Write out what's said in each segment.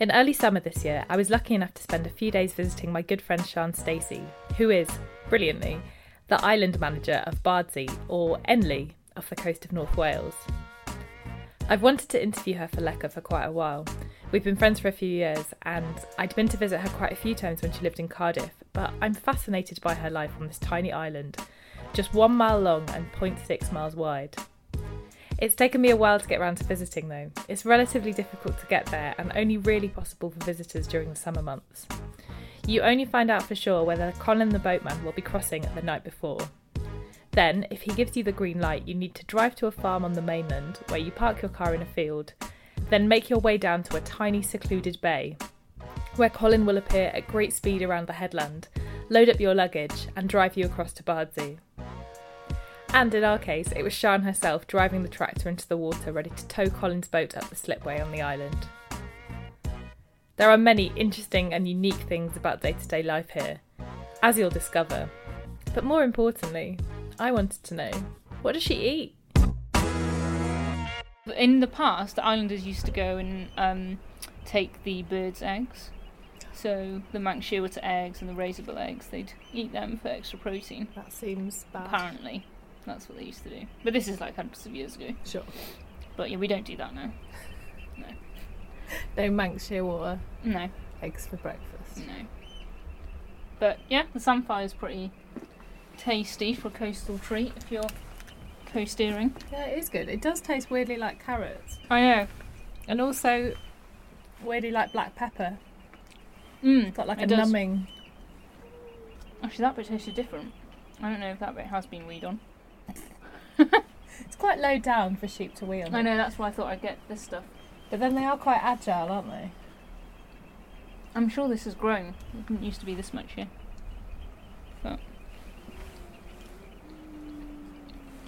In early summer this year, I was lucky enough to spend a few days visiting my good friend Sian Stacey, who is, brilliantly, the island manager of Bardsey, or Enlli, off the coast of North Wales. I've wanted to interview her for Lecker for quite a while. We've been friends for a few years, and I'd been to visit her quite a few times when she lived in Cardiff, but I'm fascinated by her life on this tiny island, just one mile long and 0.6 miles wide. It's taken me a while to get around to visiting though. It's relatively difficult to get there and only really possible for visitors during the summer months. You only find out for sure whether Colin the boatman will be crossing the night before. Then, if he gives you the green light, you need to drive to a farm on the mainland where you park your car in a field, then make your way down to a tiny secluded bay where Colin will appear at great speed around the headland, load up your luggage, and drive you across to Bardsey. And in our case, it was Sian herself driving the tractor into the water ready to tow Colin's boat up the slipway on the island. There are many interesting and unique things about day to day life here, as you'll discover. But more importantly, I wanted to know what does she eat? In the past, the islanders used to go and um, take the birds' eggs. So the Manx shearwater eggs and the razorbill eggs, they'd eat them for extra protein. That seems bad. Apparently, that's what they used to do. But this is like hundreds of years ago. Sure. But yeah, we don't do that now. No, No Manx shearwater no, eggs for breakfast. no. But yeah, the samphire is pretty tasty for a coastal treat if you're coasteering. Yeah, it is good. It does taste weirdly like carrots. I know. And also weirdly like black pepper. Mm, It's got like a does. numbing. Actually, that bit tasted different. I don't know if that bit has been weed on. It's quite low down for sheep to wheel. I know, that's why I thought I'd get this stuff. But then they are quite agile, aren't they? I'm sure this has grown. It didn't used to be this much here. But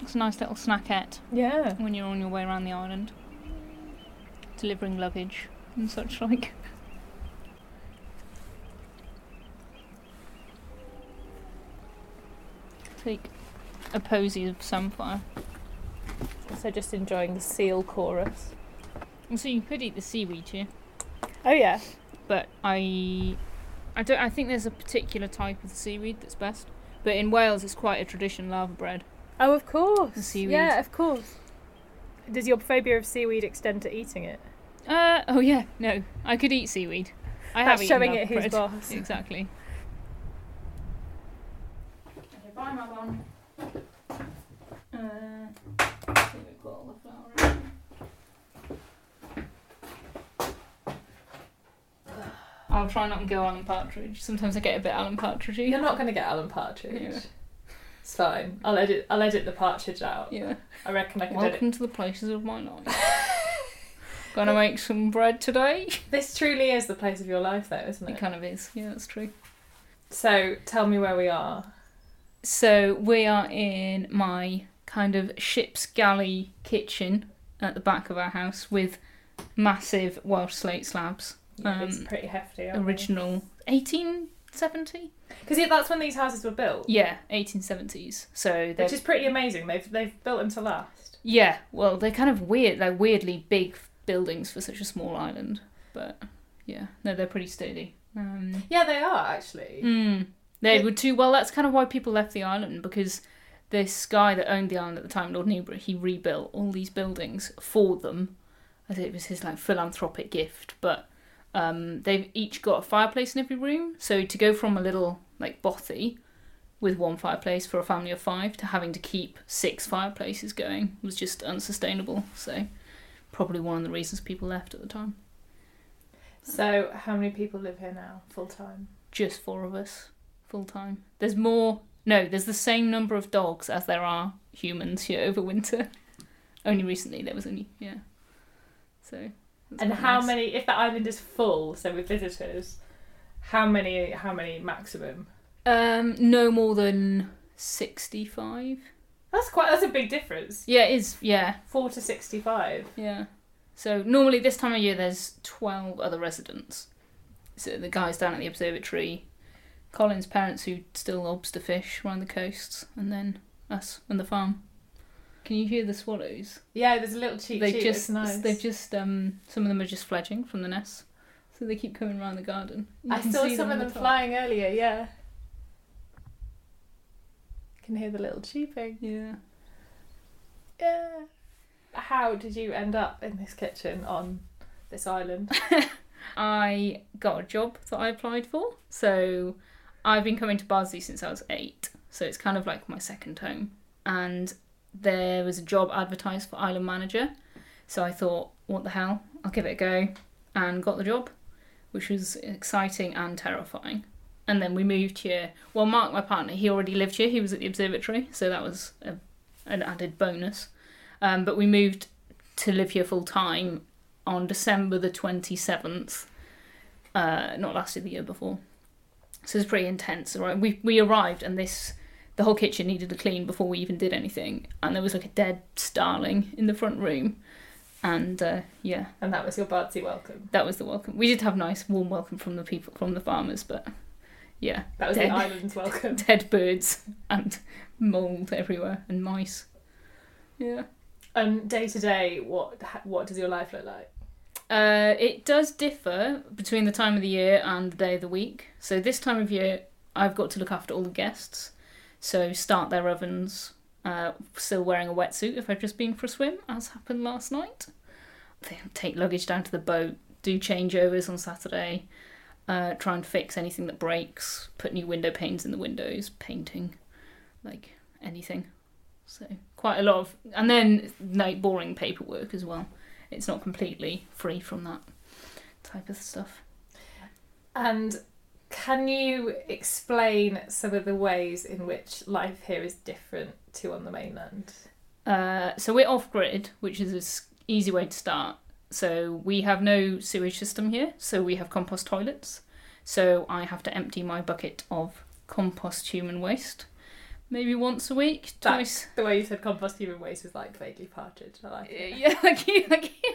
it's a nice little snackette Yeah. when you're on your way around the island, delivering luggage and such like. Take a posy of samphire. So just enjoying the seal chorus. And so you could eat the seaweed here, Oh yeah. but I, I don't. I think there's a particular type of seaweed that's best. But in Wales, it's quite a tradition laverbread. Oh, of course. The seaweed. Yeah, of course. Does your phobia of seaweed extend to eating it? Uh oh yeah, no, I could eat seaweed. I That's have eaten showing lava it who's bread. boss. Exactly. Okay, bye, my bun. Uh, I think we've got all the flour in. I'll try not to go Alan Partridge. Sometimes I get a bit Alan Partridge. You're not going to get Alan Partridge. Yeah. It's fine. I'll edit. I'll edit the Partridge out. Yeah. I reckon I can edit. Welcome to the places of my life. Gonna make some bread today. This truly is the place of your life, though, isn't It it? kind of is. Yeah, that's true. So tell me where we are. So we are in my kind of ship's galley kitchen at the back of our house with massive Welsh slate slabs. Yeah, it's Um, pretty hefty. Original 1870? Because yeah, that's when these houses were built, Yeah, 1870s. So they're which is pretty amazing. They've they've built them to last. yeah, well they're kind of weird, like weirdly big buildings for such a small island. But yeah, no, they're pretty sturdy. Um, Yeah, they are actually. Mm. They Yeah. were too well. That's kind of why people left the island because this guy that owned the island at the time, Lord Newborough, he rebuilt all these buildings for them. I think it was his like philanthropic gift, but um, they've each got a fireplace in every room. So to go from a little like bothy with one fireplace for a family of five to having to keep six fireplaces going was just unsustainable. So probably one of the reasons people left at the time. So how many people live here now, full time? just four of us full time. There's more. No, there's the same number of dogs as there are humans here over winter. Only recently there was only yeah. So. That's And how nice. many? If the island is full, so with visitors, how many? How many maximum? Um, no more than sixty-five. That's quite. That's a big difference. Yeah, it is. Yeah, Four to sixty-five. yeah. So normally this time of year there's twelve other residents. So the guys down at the observatory, Colin's parents who still lobster fish around the coasts, and then us and the farm. Can you hear the swallows? Yeah, there's a little cheap they cheap. just nice. they've just um some of them are just fledging from the nest, So they keep coming around the garden. You I saw see some of on the them flying earlier. Yeah. Can hear the little cheeping. Yeah. Yeah. How did you end up in this kitchen on this island? I got a job that I applied for. So I've been coming to Bardsey since I was eight. So it's kind of like my second home. And there was a job advertised for island manager. So I thought, what the hell? I'll give it a go. And got the job, which was exciting and terrifying. And then we moved here. Well, Mark, my partner, he already lived here. He was at the observatory. So that was a, an added bonus. Um, but we moved to live here full time on December the 27th. Uh, not last year, the year before. So it was pretty intense. Right, we we arrived and this the whole kitchen needed a clean before we even did anything, and there was like a dead starling in the front room, and uh, yeah, And that was your Bardsey welcome. that was the welcome. We did have nice warm welcome from the people from the farmers, but yeah, That was dead, the island's welcome. dead birds and mold everywhere and mice. Yeah. And day to day, what what does your life look like? Uh, it does differ between the time of the year and the day of the week. So this time of year, I've got to look after all the guests. So start their ovens, uh, still wearing a wetsuit if I've just been for a swim, as happened last night. They take luggage down to the boat, do changeovers on Saturday, uh, try and fix anything that breaks, put new window panes in the windows, painting, like anything. So quite a lot of, and then like boring paperwork as well it's not completely free from that type of stuff. And can you explain some of the ways in which life here is different to on the mainland? Uh, so we're off grid, which is an easy way to start. So we have no sewage system here, so we have compost toilets. So I have to empty my bucket of compost human waste maybe once a week, That- twice. The way you said compost human waste was like vaguely partridge. I like it. Yeah, like you, like you.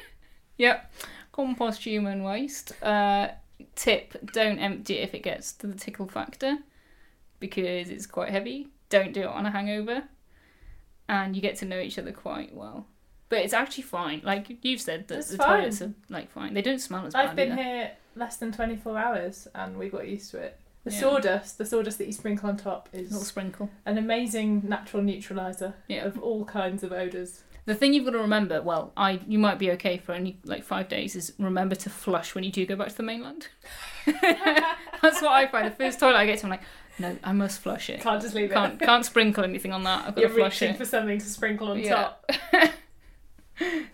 Yep, compost human waste. Uh, tip: Don't empty it if it gets to the tickle factor, because it's quite heavy. Don't do it on a hangover, and you get to know each other quite well. But it's actually fine. Like you've said, that It's the fine. toilets are like fine. They don't smell as bad. I've been either. here less than 24 hours and we got used to it. The Yeah. sawdust, the sawdust that you sprinkle on top Little is sprinkle. an amazing natural neutralizer Yeah. of all kinds of odors. The thing you've got to remember, well, I you might be okay for only like five days, is remember to flush when you do go back to the mainland. That's what I find. The first toilet I get to, I'm like, no, I must flush it. Can't just leave Can't it. can't sprinkle anything on that. I've got You're to flush reaching it. for something to sprinkle on Yeah. top.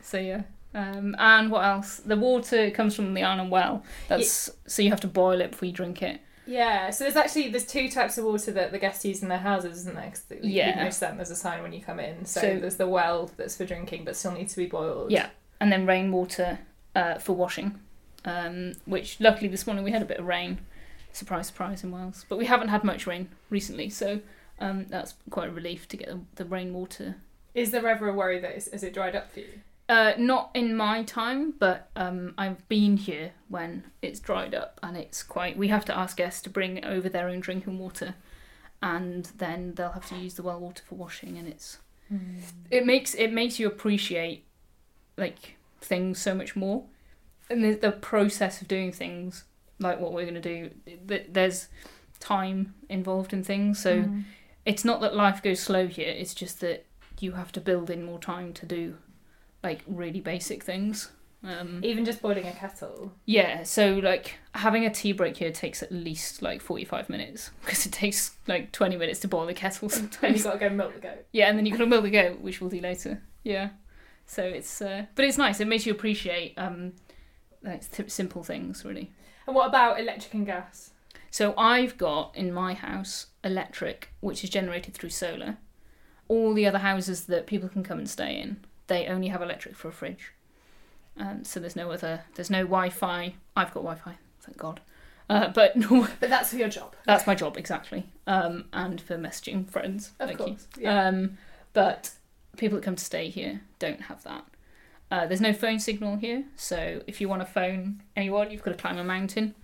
So yeah. Um, and what else? The water comes from the island well. That's so you have to boil it before you drink it. Yeah, so there's actually there's two types of water that the guests use in their houses, isn't there? Cause you Yeah. notice that there's a sign when you come in. So, So- there's the well that's for drinking, but still needs to be boiled. Yeah. And then rainwater uh, for washing. Um, which luckily this morning we had a bit of rain. Surprise, surprise in Wales. But we haven't had much rain recently, so um, that's quite a relief to get the, the rainwater Is there ever a worry that it's, is it dried up for you? Uh, not in my time, but um, I've been here when it's dried up, and it's quite. We have to ask guests to bring over their own drinking water, and then they'll have to use the well water for washing, and it's it makes it makes you appreciate like things so much more, and the, the process of doing things like what we're gonna do. th- There's time involved in things, so Mm. it's not that life goes slow here it's just that you have to build in more time to do like really basic things um Even just boiling a kettle. yeah so like having a tea break here takes at least like 45 minutes because it takes like 20 minutes to boil the kettle sometimes. you've got to go milk the goat. yeah and then you gotta milk the goat which we'll do later yeah so it's uh but it's nice it makes you appreciate um like th- simple things really And what about electric and gas? So I've got in my house electric, which is generated through solar. All the other houses that people can come and stay in, they only have electric for a fridge. Um, so there's no other, there's no Wi-Fi. I've got Wi-Fi, thank God. Uh, but no, But that's for your job. that's my job exactly, um, and for messaging friends. Of like course. You. Yeah. Um, but people that come to stay here don't have that. Uh, there's no phone signal here, so if you want to phone anyone, you've got to climb a mountain.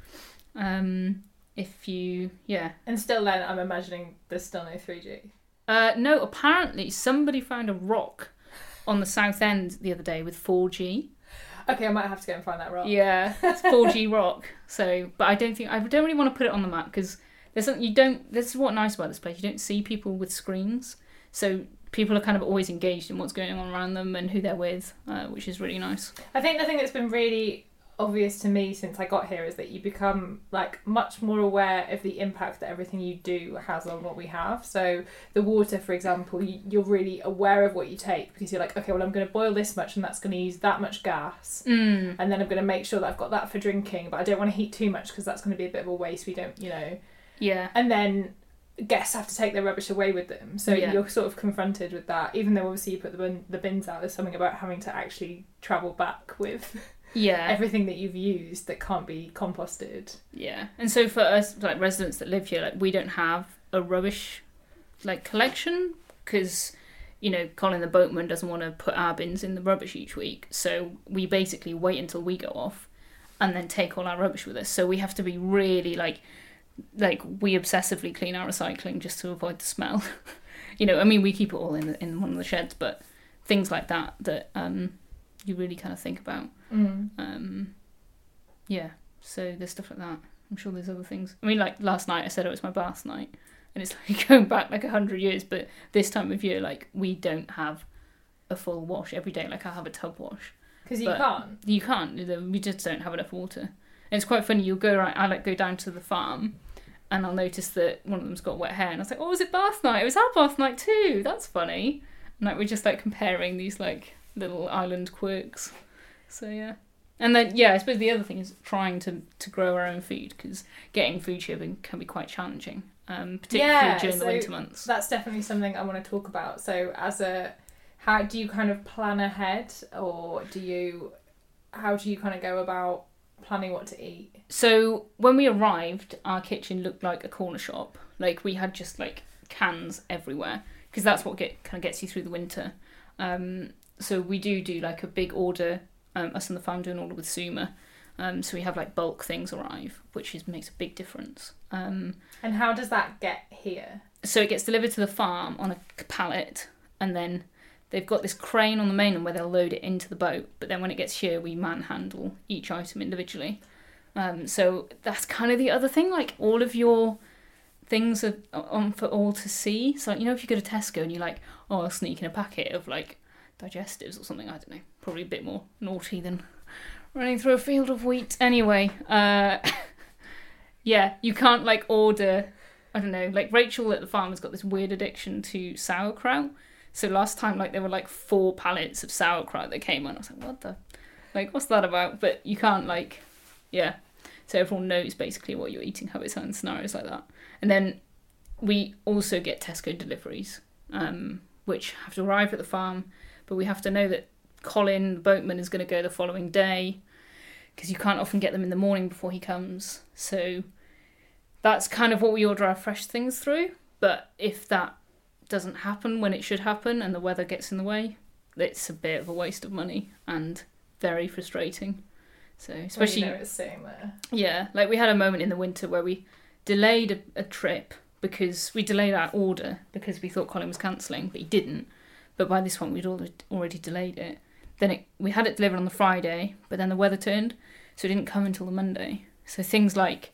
Um, if you, yeah. and still then, I'm imagining there's still no 3G. Uh, no, apparently somebody found a rock on the south end the other day with 4G. Okay, I might have to go and find that rock. Yeah, it's 4G rock. So, but I don't think I don't really want to put it on the map because there's something you don't. This is what nice about this place. You don't see people with screens, so people are kind of always engaged in what's going on around them and who they're with, uh, which is really nice. I think the thing that's been really obvious to me since I got here is that you become like much more aware of the impact that everything you do has on what we have. So the water, for example, you, you're really aware of what you take because you're like, okay, well I'm going to boil this much and that's going to use that much gas, Mm. and then I'm going to make sure that I've got that for drinking, but I don't want to heat too much because that's going to be a bit of a waste. We don't, you know, Yeah. and then guests have to take their rubbish away with them. So Yeah. you're sort of confronted with that, even though obviously you put the bin, the bins out. There's something about having to actually travel back with Yeah. everything that you've used that can't be composted. Yeah, and so for us, like residents that live here, like we don't have a rubbish like collection because you know Colin the boatman doesn't want to put our bins in the rubbish each week, so we basically wait until we go off and then take all our rubbish with us. So we have to be really like like we obsessively clean our recycling just to avoid the smell. you know, I mean we keep it all in the, in one of the sheds, but things like that that um you really kind of think about. Mm. Um, yeah, so there's stuff like that. I'm sure there's other things. I mean, like last night I said it was my bath night, and it's like going back like a hundred years. But this time of year, like we don't have a full wash every day. Like I have a tub wash. Because you can't. You can't. We just don't have enough water. And it's quite funny. You'll go right. I like go down to the farm, and I'll notice that one of them's got wet hair, and I was like, "Oh, was it bath night? It was our bath night too. That's funny." And like we're just like comparing these like little island quirks. So yeah. And then yeah, I suppose the other thing is trying to to grow our own food because getting food shipping can be quite challenging, um, particularly Yeah, during the winter months. That's definitely something I want to talk about. So, as a, how do you kind of plan ahead, or do you, how do you kind of go about planning what to eat? So when we arrived, our kitchen looked like a corner shop. Like we had just like cans everywhere because that's what get kind of gets you through the winter. Um, so we do do like a big order. Um, us and the farm do an order with Suma. Um, so we have like bulk things arrive, which is makes a big difference. Um, And how does that get here? so it gets delivered to the farm on a pallet, and then they've got this crane on the mainland where they'll load it into the boat. But then when it gets here, we manhandle each item individually. Um, so that's kind of the other thing. Like all of your things are on for all to see. So you know, if you go to Tesco and you're like, oh, I'll sneak in a packet of like digestives or something. I don't know. Probably a bit more naughty than running through a field of wheat. Anyway, uh, yeah, you can't like order I don't know, like Rachel at the farm has got this weird addiction to sauerkraut. So last time, like there were like four pallets of sauerkraut that came on. I was like, what the, like what's that about? But you can't like, yeah. So everyone knows basically what your eating habits are in scenarios like that. And then we also get Tesco deliveries, um, which have to arrive at the farm, but we have to know that Colin, the boatman, is going to go the following day because you can't often get them in the morning before he comes. So that's kind of what we order our fresh things through. But if that doesn't happen when it should happen and the weather gets in the way, it's a bit of a waste of money and very frustrating. So especially when you know it's sitting there. yeah, like we had a moment in the winter where we delayed a, a trip because we delayed our order because we thought Colin was cancelling, but he didn't. But by this point, we'd already already delayed it. Then it, we had it delivered on the Friday, but then the weather turned, so it didn't come until the Monday. So things like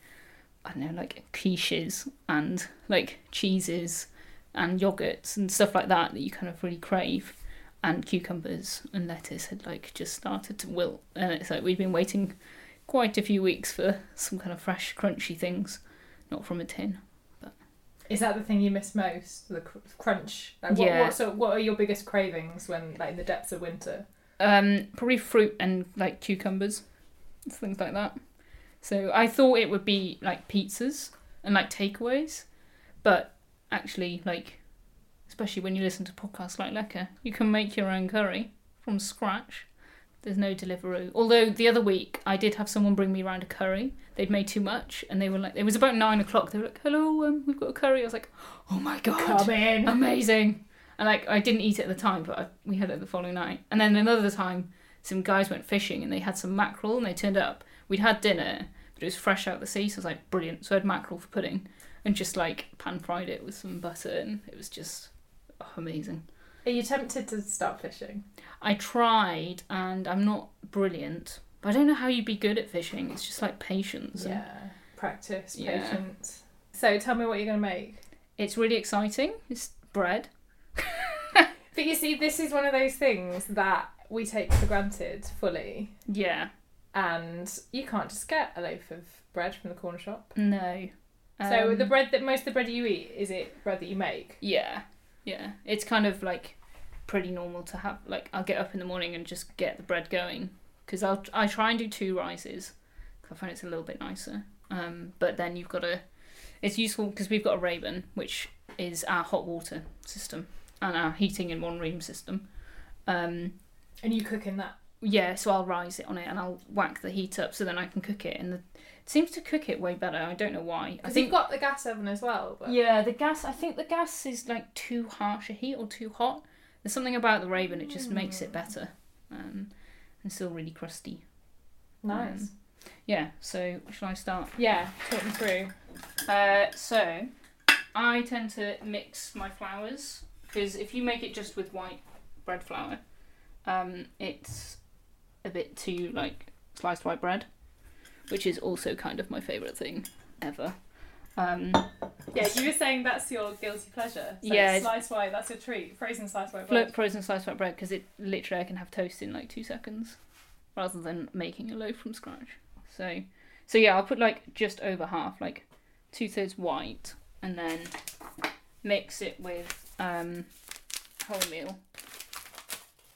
I don't know, like quiches and like cheeses and yogurts and stuff like that that you kind of really crave, and cucumbers and lettuce had like just started to wilt, and it's like we'd been waiting quite a few weeks for some kind of fresh, crunchy things, not from a tin. Is that the thing you miss most? The cr- crunch. Like, what, Yeah. What, so, what are your biggest cravings when, like, in the depths of winter? Um, probably fruit and like cucumbers, things like that. So I thought it would be like pizzas and like takeaways, but actually, like, especially when you listen to podcasts like Lecker, you can make your own curry from scratch. There's no Deliveroo. Although the other week I did have someone bring me around a curry. They'd made too much, and they were like, it was about nine o'clock. They were like, "Hello, um, we've got a curry." I was like, "Oh my god!" Come in. amazing. And like I didn't eat it at the time, but I, we had it the following night. And then another time, some guys went fishing and they had some mackerel and they turned up. We'd had dinner, but it was fresh out the sea, so I was like, brilliant. So I had mackerel for pudding and just like pan fried it with some butter, and it was just oh, amazing. Are you tempted to start fishing? I tried, and I'm not brilliant. But I don't know how you'd be good at fishing. It's just like patience. and- Yeah. Practice, Yeah. patience. So tell me what you're going to make. It's really exciting. It's bread. But you see, this is one of those things that we take for granted fully. Yeah. And you can't just get a loaf of bread from the corner shop. No. so Um, the bread that most of the bread you eat, is it bread that you make? Yeah, yeah. It's kind of like pretty normal to have. Like I'll get up in the morning and just get the bread going because I'll I try and do two rices 'cause I find it's a little bit nicer. Um, but then you've got to. It's useful because we've got a Rayburn, which is our hot water system and our heating in one room system. Um, And you cook in that. Yeah, so I'll rise it on it and I'll whack the heat up so then I can cook it. And the, it seems to cook it way better. I don't know why. I think you've got the gas oven as well. But yeah, the gas. I think the gas is like too harsh a heat or too hot. There's something about the Rayburn; it just makes it better, um, and still really crusty. Nice. Um, Yeah. So shall I start? yeah, talk me through. Uh, so I tend to mix my flours because if you make it just with white bread flour, um, it's a bit too like sliced white bread, which is also kind of my favourite thing ever. Um, Yeah, you were saying that's your guilty pleasure. So Yeah, sliced white, that's your treat. Frozen sliced white bread. frozen sliced white bread because it literally I can have toast in like two seconds, rather than making a loaf from scratch. So, so yeah, I'll put like just over half, like two thirds white, and then mix it with um, wholemeal.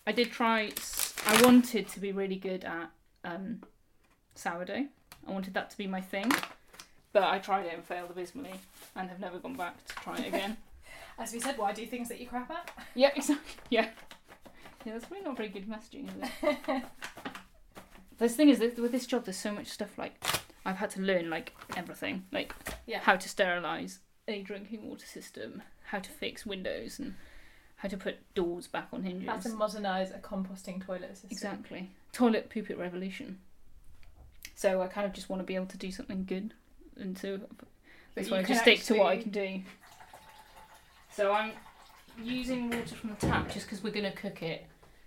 I did try. S- I wanted to be really good at um, sourdough. I wanted that to be my thing, but I tried it and failed abysmally, and have never gone back to try it again. As we said, why do things that you crap at? Yeah, exactly. Yeah. Yeah, that's probably not very good messaging, is it? the thing is, with this job, there's so much stuff like I've had to learn like everything, like Yeah. how to sterilize a drinking water system, how to fix windows, and how to put doors back on hinges. How to modernise a composting toilet system. Exactly. Toilet poop it revolution. So I kind of just want to be able to do something good, and so that's why I just stick to what I can do. So I'm using water from the tap just because we're gonna cook it,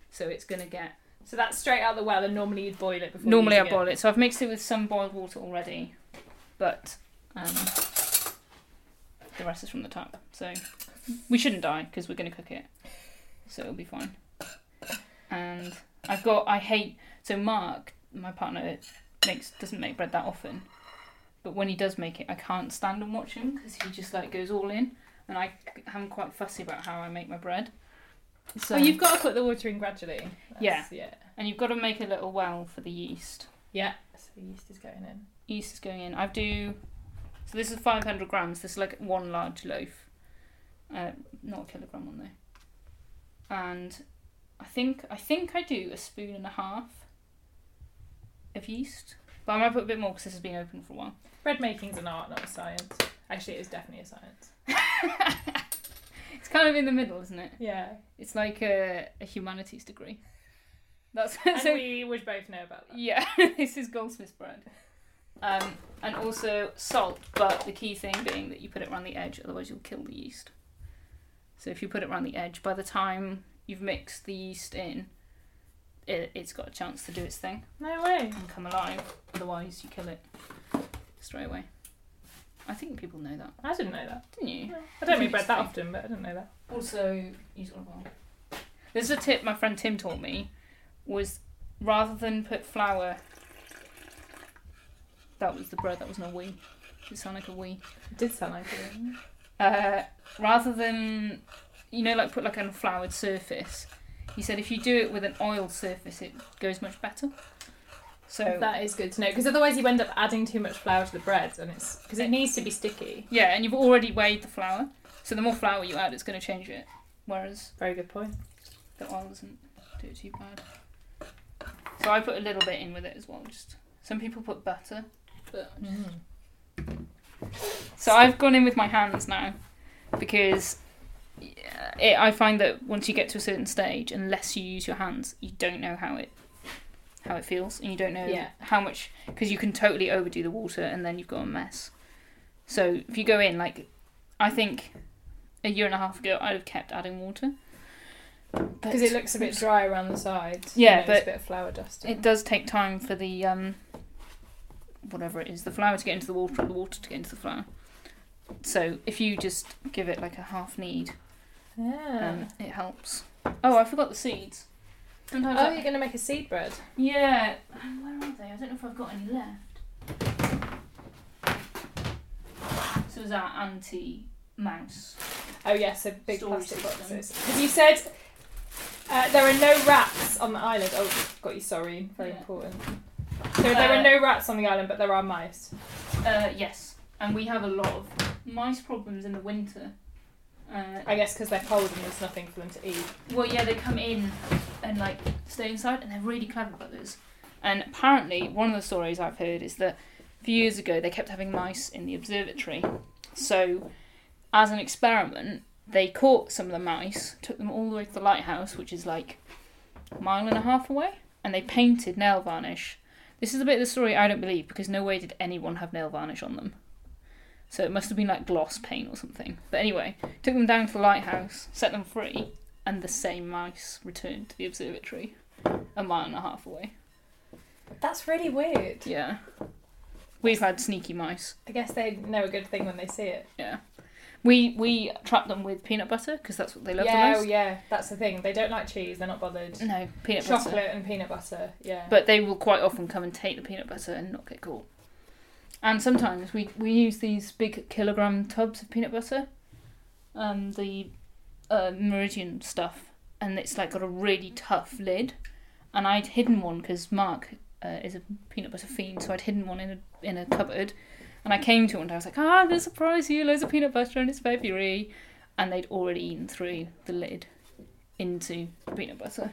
so it's gonna get. So that's straight out of the well, and normally you'd boil it before. Normally I boil it, so I've mixed it with some boiled water already, but um, the rest is from the top. So we shouldn't die because we're gonna cook it, so it'll be fine. And I've got I hate so Mark, my partner, makes doesn't make bread that often, but when he does make it, I can't stand and watch him because he just like goes all in, and I am quite fussy about how I make my bread. So Oh, you've got to put the water in gradually. Yeah. Yeah. and you've got to make a little well for the yeast. Yeah. So the yeast is going in. yeast is going in. I do. So this is 500 grams. This is like one large loaf. Uh, not a kilogram on there. And I think I think I do a spoon and a half of yeast. But I might put a bit more because this has been open for a while. Bread making's an art, not a science. Actually, it is definitely a science. It's kind of in the middle, isn't it? Yeah. It's like a, a humanities degree. That's And so. we would both know about that. Yeah, this is goldsmith's bread. Um, and also salt, but the key thing being that you put it around the edge, otherwise you'll kill the yeast. So if you put it around the edge, by the time you've mixed the yeast in, it, it's got a chance to do its thing No way. and come alive. Otherwise, you kill it straight away. I think people know that, I didn't know that. didn't you? I don't make bread that often, but I didn't know that. Also, use olive oil. This is a tip my friend Tim taught me. Was rather than put flour. That was the bread. That wasn't a wee. It sounded like a wee. It did sound like it. Uh, rather than, you know, like put like on a floured surface. He said if you do it with an oiled surface, it goes much better. So That is good to know because otherwise you end up adding too much flour to the bread, and it's because it needs to be sticky. yeah, and you've already weighed the flour, so the more flour you add, it's going to change it. Whereas Very good point. the oil doesn't do it too bad. So I put a little bit in with it as well. Just some people put butter, but Mm. so I've gone in with my hands now because it, I find that once you get to a certain stage, unless you use your hands, you don't know how it how it feels, and you don't know Yeah. how much because you can totally overdo the water, and then you've got a mess. So if you go in like, I think a year and a half ago, I'd have kept adding water Because it looks a bit dry around the sides. Yeah, you know, but a bit of flour dust. it does take time for the um, whatever it is, the flour to get into the water and the water to get into the flour. So if you just give it like a half knead, Yeah. um, it helps. Oh, I forgot the seeds. Sometimes oh, I- you're going to make a seed bread? Yeah. Um, Where are they? I don't know if I've got any left. So is that anti mouse? Oh, yes, so big Storage plastic system. boxes. Because you said uh, there are no rats on the island. Oh, got you, sorry. Very Yeah. important. So there Uh, are no rats on the island, but there are mice. Uh, yes. And we have a lot of mice problems in the winter. Uh, I guess because they're cold and there's nothing for them to eat. well, yeah, they come in and like stay inside, and they're really clever buggers. And apparently, one of the stories I've heard is that a few years ago they kept having mice in the observatory. So, as an experiment, they caught some of the mice, took them all the way to the lighthouse, which is like a mile and a half away, and they painted nail varnish. This is a bit of the story I don't believe because no way did anyone have nail varnish on them. So it must have been like gloss paint or something. But anyway, took them down to the lighthouse, set them free, and the same mice returned to the observatory a mile and a half away. That's really weird. Yeah. We've had sneaky mice. I guess they know a good thing when they see it. Yeah. We we trap them with peanut butter because that's what they love yeah, the oh most. yeah, yeah, that's the thing. They don't like cheese. They're not bothered. No, peanut butter. Chocolate and peanut butter. Yeah. But they will quite often come and take the peanut butter and not get caught. And sometimes we, we use these big kilogram tubs of peanut butter, um, the uh, Meridian stuff, and it's like got a really tough lid. And I'd hidden one because Mark uh, is a peanut butter fiend, so I'd hidden one in a in a cupboard. And I came to one and I was like, "Ah, I'm gonna surprise you, loads of peanut butter, and it's February." And they'd already eaten through the lid into the peanut butter.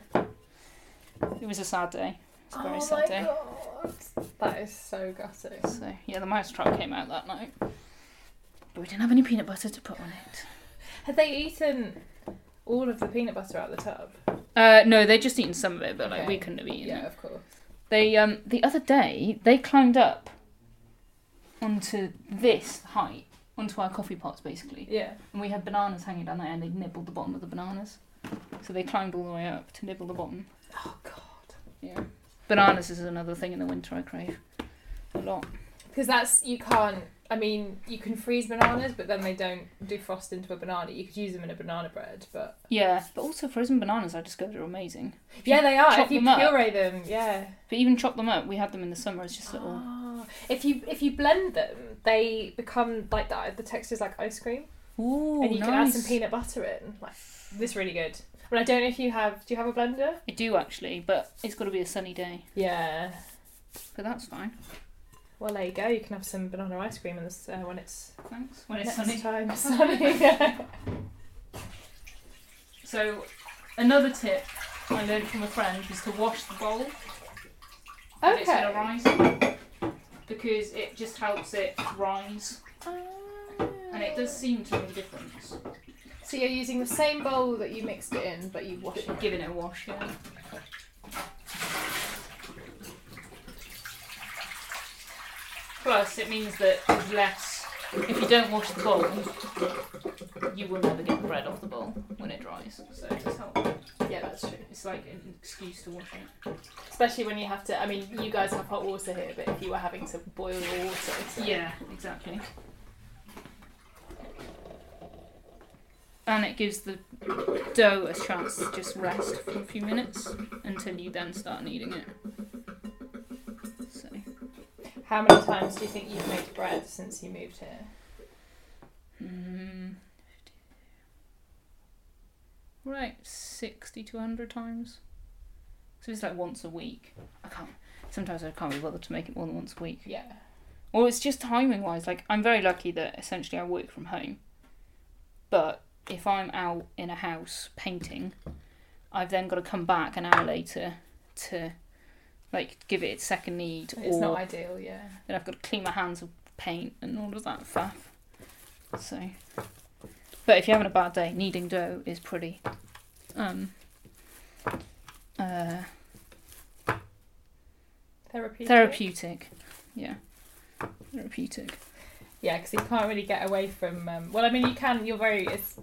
It was a sad day. It's a very oh sad my day. god, that is so gutting. So yeah, the mouse trap came out that night, but we didn't have any peanut butter to put on it. Had they eaten all of the peanut butter out of the tub? Uh, no, they'd just eaten some of it, but like Okay. we couldn't have eaten Yeah, it. of course. They um the other day they climbed up onto this height, onto our coffee pots basically, Yeah. and we had bananas hanging down there, and they nibbled the bottom of the bananas. So they climbed all the way up to nibble the bottom. Oh god. Yeah, bananas is another thing in the winter I crave a lot. Because that's you can't. I mean, you can freeze bananas, but then they don't do frost into a banana. You could use them in a banana bread, but Yeah, but also frozen bananas I discovered are amazing. If yeah, they are. If you them up- puree them, yeah. But even chop them up, we had them in the summer It's just little. Ah. If you if you blend them, they become like that. The texture is like ice cream, Ooh, and you nice. can add some peanut butter in. Like this, really good. But I don't know if you have. Do you have a blender? I do actually, but it's got to be a sunny day. Yeah. But that's fine. Well, there you go. You can have some banana ice cream in this uh, when it's Thanks. When it's sunny. time sunny. yeah. So, another tip I learned from a friend was to wash the bowl. when It's gonna rise because it just helps it rise, and it does seem to make a difference. So you're using the same bowl that you mixed it in, but you wash it. Giving it a wash, yeah. Plus, it means that there's less. If you don't wash the bowl, you will never get the bread off the bowl when it dries. So it does help. Yeah, that's true. It's like an excuse to wash it. Especially when you have to. I mean, you guys have hot water here, but if you were having to boil your water, so. Yeah, exactly. And it gives the dough a chance to just rest for a few minutes until you then start kneading it. How many times do you think you've made bread since you moved here? mm, right, 60 to 100 times. So it's like once a week. I can't, sometimes I can't be bothered to make it more than once a week. Yeah. Or it's just timing wise. Like I'm very lucky that essentially I work from home. But if I'm out in a house painting, I've then got to come back an hour later to like give it its second knead, It's or not ideal, yeah. then I've got to clean my hands of paint and all of that faff. So, but if you're having a bad day, kneading dough is pretty um uh Therapeutic. therapeutic. Yeah, therapeutic. Yeah, because you can't really get away from. Um, well, I mean, you can. You're very. It's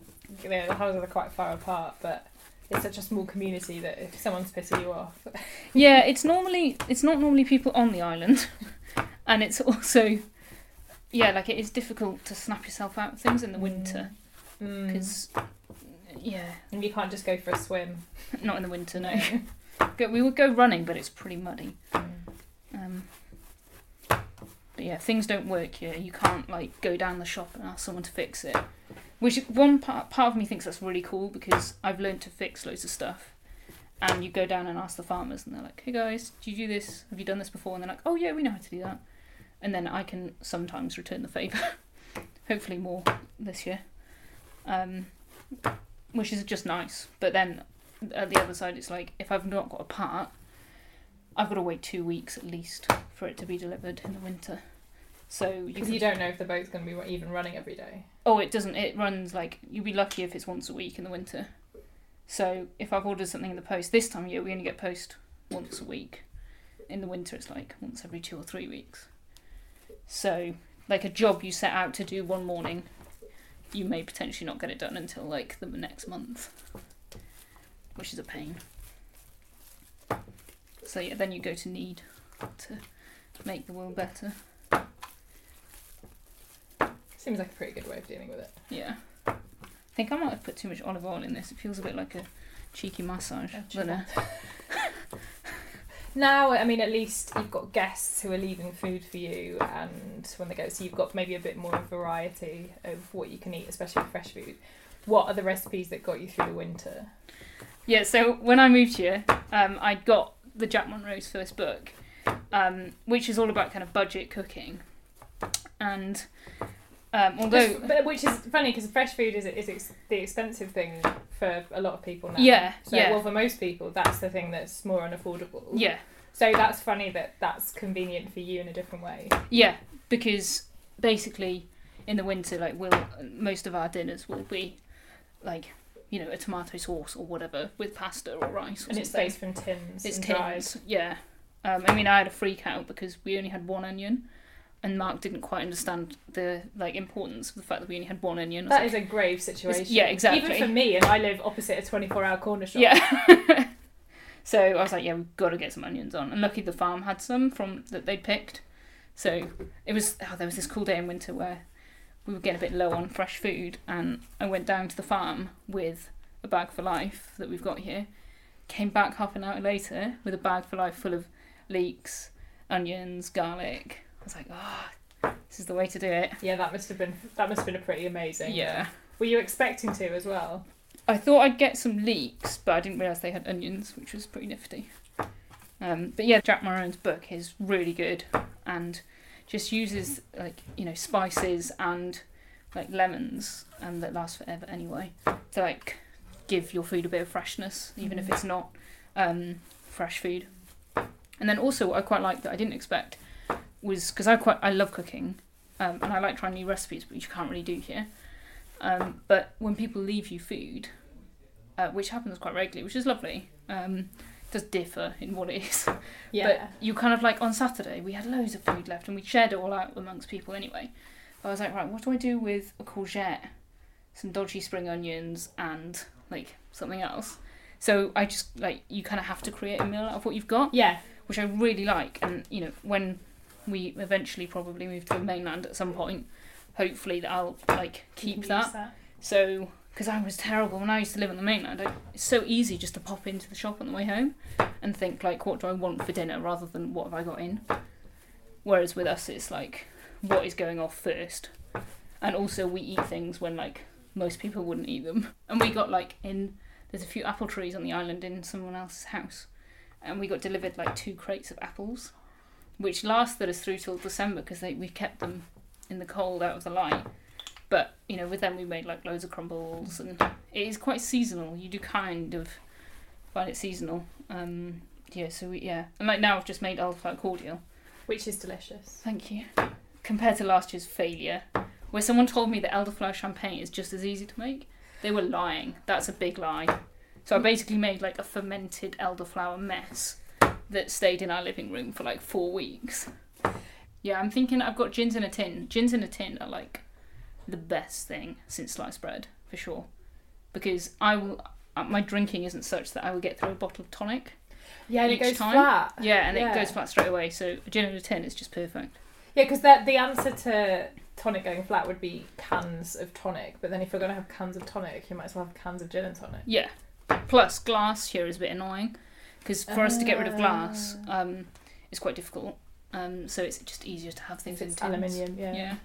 you know the houses are quite far apart, but it's such a small community that if someone's pissing you off, Yeah, it's normally it's not normally people on the island, and it's also yeah, like it is difficult to snap yourself out of things in the winter Mm. because yeah, and you can't just go for a swim. not in the winter. No, Go- we would go running, but it's pretty muddy. Um, but yeah, things don't work here. You can't like go down the shop and ask someone to fix it. Which one part part of me thinks that's really cool because I've learned to fix loads of stuff. And you go down and ask the farmers, and they're like, "Hey guys, do you do this? Have you done this before?" And they're like, "Oh yeah, we know how to do that." And then I can sometimes return the favour. Hopefully more this year, um, which is just nice. But then at the other side, it's like if I've not got a part, I've got to wait two weeks at least for it to be delivered in the winter. So Because can, you don't know if the boat's going to be even running every day. Oh, it doesn't. It runs like you'll be lucky if it's once a week in the winter. So if I've ordered something in the post this time of year, we only get post once a week. In the winter, it's like once every two or three weeks. So like a job you set out to do one morning, you may potentially not get it done until like the next month, which is a pain. So yeah, then you go to need to make the world better. Seems like a pretty good way of dealing with it. Yeah. I think I might have put too much olive oil in this. It feels a bit like a cheeky massage. Uh, Now, I mean, at least you've got guests who are leaving food for you, and when they go, so you've got maybe a bit more variety of what you can eat, especially with fresh food. What are the recipes that got you through the winter? yeah, so when I moved here, um, I got the Jack Monroe's first book, um, which is all about kind of budget cooking. And um, although. But which is funny because fresh food is is ex- the expensive thing for a lot of people now. Yeah, So yeah. well, for most people, that's the thing that's more unaffordable. Yeah, So that's funny that that's convenient for you in a different way. yeah, because basically in the winter, like, we'll, most of our dinners will be like, you know, a tomato sauce or whatever with pasta or rice or And it's something. based from tins. It's and dried. tins, yeah. Um, I mean, I had a freak out because we only had one onion, and Mark didn't quite understand the like importance of the fact that we only had one onion. That like, is a grave situation. yeah, exactly. Even for me, and I live opposite a 24 hour corner shop. yeah. so I was like, yeah, we've got to get some onions on, and lucky the farm had some from that they'd picked. So it was. Oh, there was this cool day in winter where we were getting a bit low on fresh food, and I went down to the farm with a bag for life that we've got here. Came back half an hour later with a bag for life full of leeks, onions, garlic. I was like, oh, this is the way to do it. Yeah, that must have been that must have been a pretty amazing. Yeah. Were you expecting to as well? I thought I'd get some leeks, but I didn't realise they had onions, which was pretty nifty. Um, but yeah, Jack Monroe's book is really good and just uses like you know spices and like lemons and that lasts forever anyway to like give your food a bit of freshness, even if Mhm. it's not um, fresh food. And then also what I quite like that I didn't expect was because I quite I love cooking um, and I like trying new recipes, which you can't really do here. Um, but when people leave you food, uh, which happens quite regularly, which is lovely, um, it does differ in what it is. Yeah. But you kind of like on Saturday we had loads of food left and we shared it all out amongst people anyway. But I was like, right, what do I do with a courgette, some dodgy spring onions, and like something else? So I just like you kind of have to create a meal out of what you've got, yeah. which I really like. And you know when we eventually probably move to the mainland at some point, hopefully that I'll like keep Use that. So, because I was terrible when I used to live on the mainland, I, it's so easy just to pop into the shop on the way home and think like, what do I want for dinner, rather than what have I got in. Whereas with us, it's like, what is going off first, and also we eat things when like most people wouldn't eat them. And we got like in there's a few apple trees on the island in someone else's house, and we got delivered like two crates of apples, which lasted us through till December because we kept them in the cold out of the light. But you know, with them we made like loads of crumbles, and it is quite seasonal. You do kind of find it seasonal. Um, yeah, so we, yeah, and like now I've just made elderflower cordial. Which is delicious. Thank you. Compared to last year's failure, where someone told me that elderflower champagne is just as easy to make, they were lying. That's a big lie. So I basically made like a fermented elderflower mess that stayed in our living room for like four weeks. Yeah, I'm thinking I've got gins in a tin. Gins in a tin are like the best thing since sliced bread for sure, because I will uh, my drinking isn't such that I would get through a bottle of tonic. Yeah, and it goes time? flat. Yeah, and Yeah. it goes flat straight away. So a gin in a tin is just perfect. Yeah, because the answer to tonic going flat would be cans of tonic. But then if you're going to have cans of tonic, you might as well have cans of gin and tonic. Yeah. Plus, glass here is a bit annoying because for us to get rid of glass, Ah. um, it's quite difficult. Um, so it's just easier to have things in tins. aluminium, yeah. Yeah.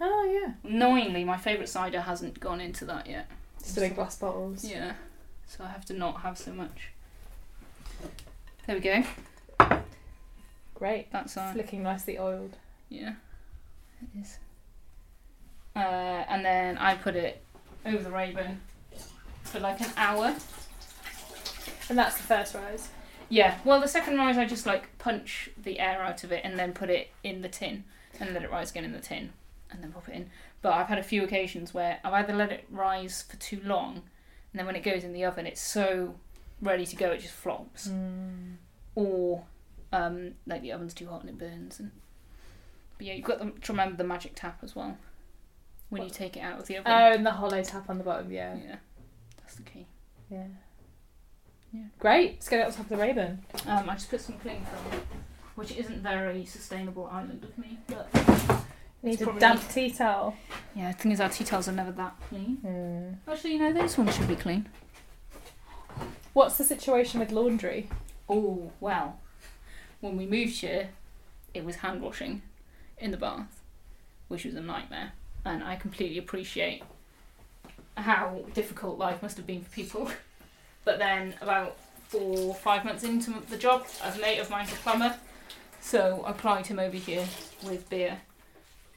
Oh, yeah. Annoyingly, my favourite cider hasn't gone into that yet. Still in glass bottles. Yeah. So I have to not have so much. There we go. Great. That's our It's looking nicely oiled. yeah. It is. Uh, and then I put it over the Rayburn for like an hour. And that's the first rise. Yeah. Well, the second rise, I just like punch the air out of it and then put it in the tin and let it rise again in the tin and then pop it in. But I've had a few occasions where I've either let it rise for too long and then when it goes in the oven, it's so ready to go, it just flops. Mm. Or um, like the oven's too hot and it burns. And but yeah, you've got the, to remember the magic tap as well when you take it out of the oven. Oh, and the hollow tap on the bottom, yeah. yeah, that's the key. Yeah. Yeah. Great. Let's get it on top of the Rayburn. Um, I just put some cling film, which isn't very sustainable island of me, but Need It's a probably- damp tea towel. Yeah, the thing is, our tea towels are never that clean. Hmm. Actually, you know, this one should be clean. What's the situation with laundry? Oh, well. When we moved here, it was hand washing in the bath, which was a nightmare. And I completely appreciate how difficult life must have been for people. But then, about four, five months into the job, a mate of mine's a plumber, so I plied him over here with beer.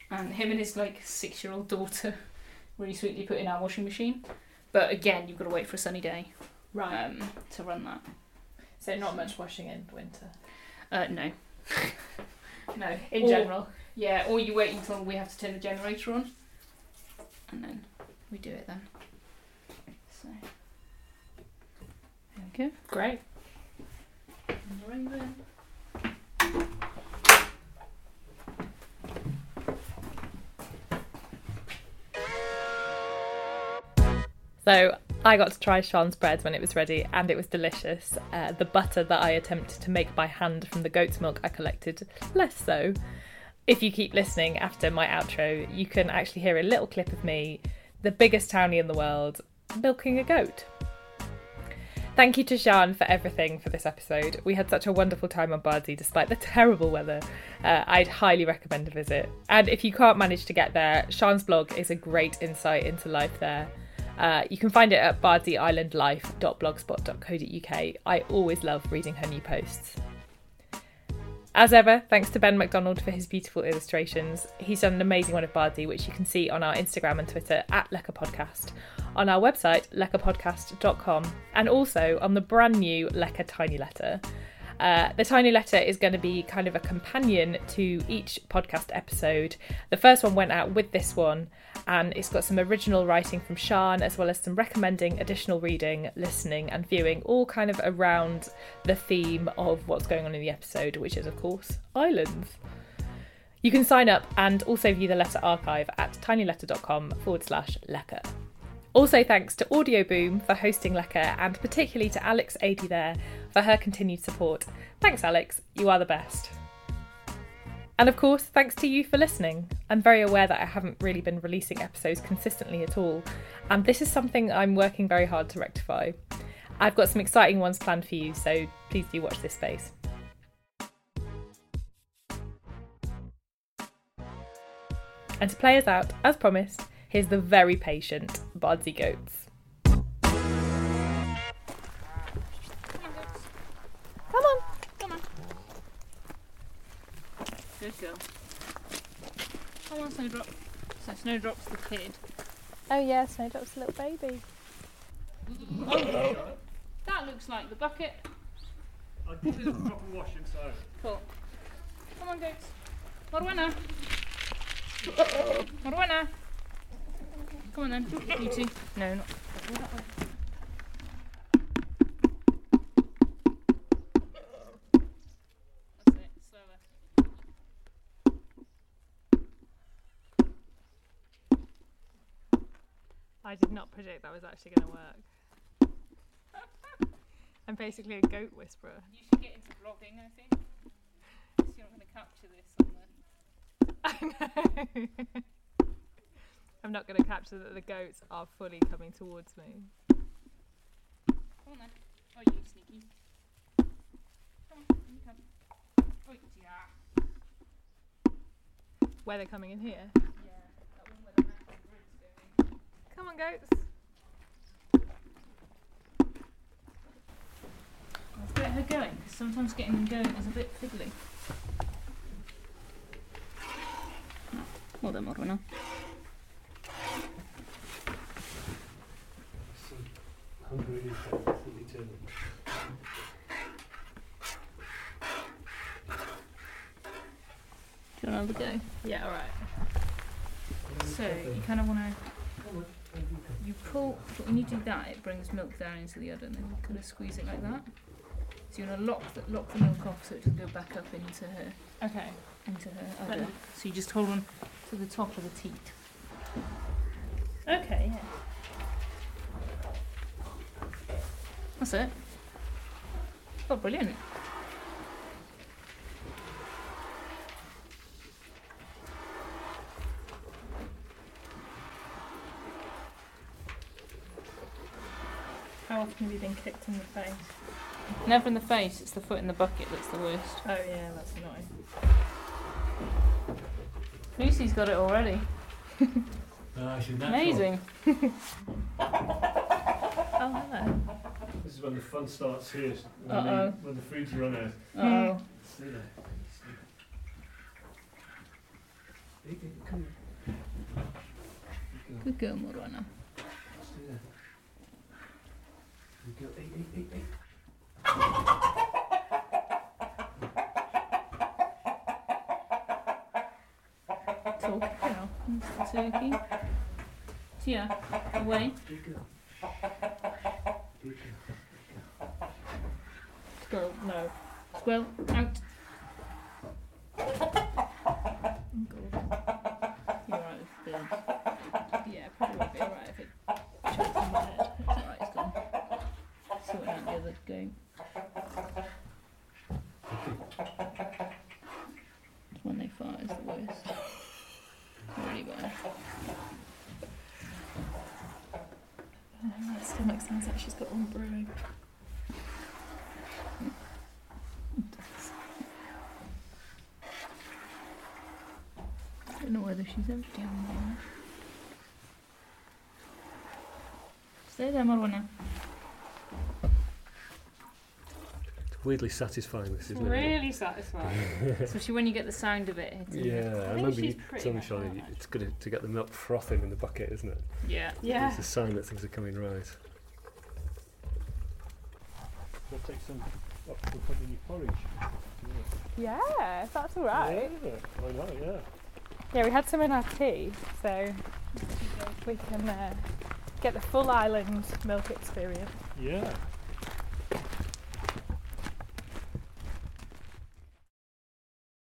And him and his like six year old daughter really sweetly put in our washing machine. But again, you've got to wait for a sunny day right, um, to run that. So not much washing in winter. Uh, no. no. In Or- general. Yeah, or you wait until we have to turn the generator on, and then we do it then. So go. Great. So I got to try Siân's bread when it was ready, and it was delicious. Uh, the butter that I attempted to make by hand from the goat's milk I collected, less so. If you keep listening after my outro, you can actually hear a little clip of me, the biggest townie in the world, milking a goat. Thank you to Siân for everything for this episode. We had such a wonderful time on Bardsey despite the terrible weather. Uh, I'd highly recommend a visit. And if you can't manage to get there, Siân's blog is a great insight into life there. Uh, you can find it at bardseyislandlife.blogspot.co.uk. I always love reading her new posts. As ever, thanks to Ben McDonald for his beautiful illustrations. He's done an amazing one of Bardsey, which you can see on our Instagram and Twitter at Lecker Podcast, on our website, leckerpodcast.com, and also on the brand new Lecker Tiny Letter. Uh, the tiny letter is going to be kind of a companion to each podcast episode. The first one went out with this one, and it's got some original writing from Siân, as well as some recommending additional reading, listening, and viewing, all kind of around the theme of what's going on in the episode, which is, of course, islands. You can sign up and also view the letter archive at tinyletter.com forward slash lecker. Also, thanks to Audioboom for hosting Lecker, and particularly to Alex Ady there for her continued support. Thanks, Alex, you are the best. And of course, thanks to you for listening. I'm very aware that I haven't really been releasing episodes consistently at all, and this is something I'm working very hard to rectify. I've got some exciting ones planned for you, so please do watch this space. And to play us out, as promised, here's the very patient Bardsey Goats. Come on. Come on! Good girl. Come on, Snowdrop. So Snowdrop's the kid. Oh yeah, Snowdrop's a little baby. That looks like the bucket. I did this proper washing, so. Cool. Come on, goats. Morwenna. Morwenna. Come on then. You two. No, not. Go that way. That's it. Slower. I did not predict that was actually going to work. I'm basically a goat whisperer. You should get into vlogging, I think. So you're not going to capture this on the. I know. I'm not going to capture that the goats are fully coming towards me. Come on then. Oh, you sneaky. Come on, you come. Oh, yeah. Where they're coming in here. Yeah, that one where the mountain bridge going. Come on, goats. Let's get her going, 'cause sometimes getting them going is a bit fiddly. Well done, Morwenna. Hungry is absolutely turning. Do you want another go? Yeah, all right. So, you kind of want to. You pull, but when you do that, it brings milk down into the udder, and then you kind of squeeze it like that. So you want to lock the, lock the milk off so it doesn't go back up into her Okay. into her udder. So you just hold on to the top of the teat. Okay, yeah. That's it. Oh, brilliant. How often have you been kicked in the face? Never in the face, it's the foot in the bucket that's the worst. Oh, yeah, that's annoying. Lucy's got it already. Uh, she's natural. Amazing. Oh, hello. This is when the fun starts here. When, Uh-oh. the, when the food's run out. Oh. Stay there. Stay there. Come here. Good girl. girl, Morwenna. Stay there. Good girl. Hey, hey, hey, hey. Talk now. Mr. Turkey. Tia, away. Good girl. Good girl. Squirrel, no. Squirrel, out. You're right with birds. Yeah, probably would be alright if it choked on my head. It's alright, it's gone. Sorting out the other game. It's when they fart is the worst. Really bad. Oh, my stomach sounds like she's got one brewing. I don't know whether she's empty on there. Stay there, Morwenna. It's weirdly satisfying, this, isn't it? Really satisfying. Especially when you get the sound of it hitting. Yeah, I, think remember she's you pretty telling me, much Charlie, right. it's good to get the milk frothing in the bucket, isn't it? Yeah. Yeah. It's a sign that things are coming right. We'll take some up to put in your porridge. Yeah, if that's alright. Yeah, why not? Yeah. Yeah, we had some in our tea, so we can uh, get the full island milk experience. Yeah.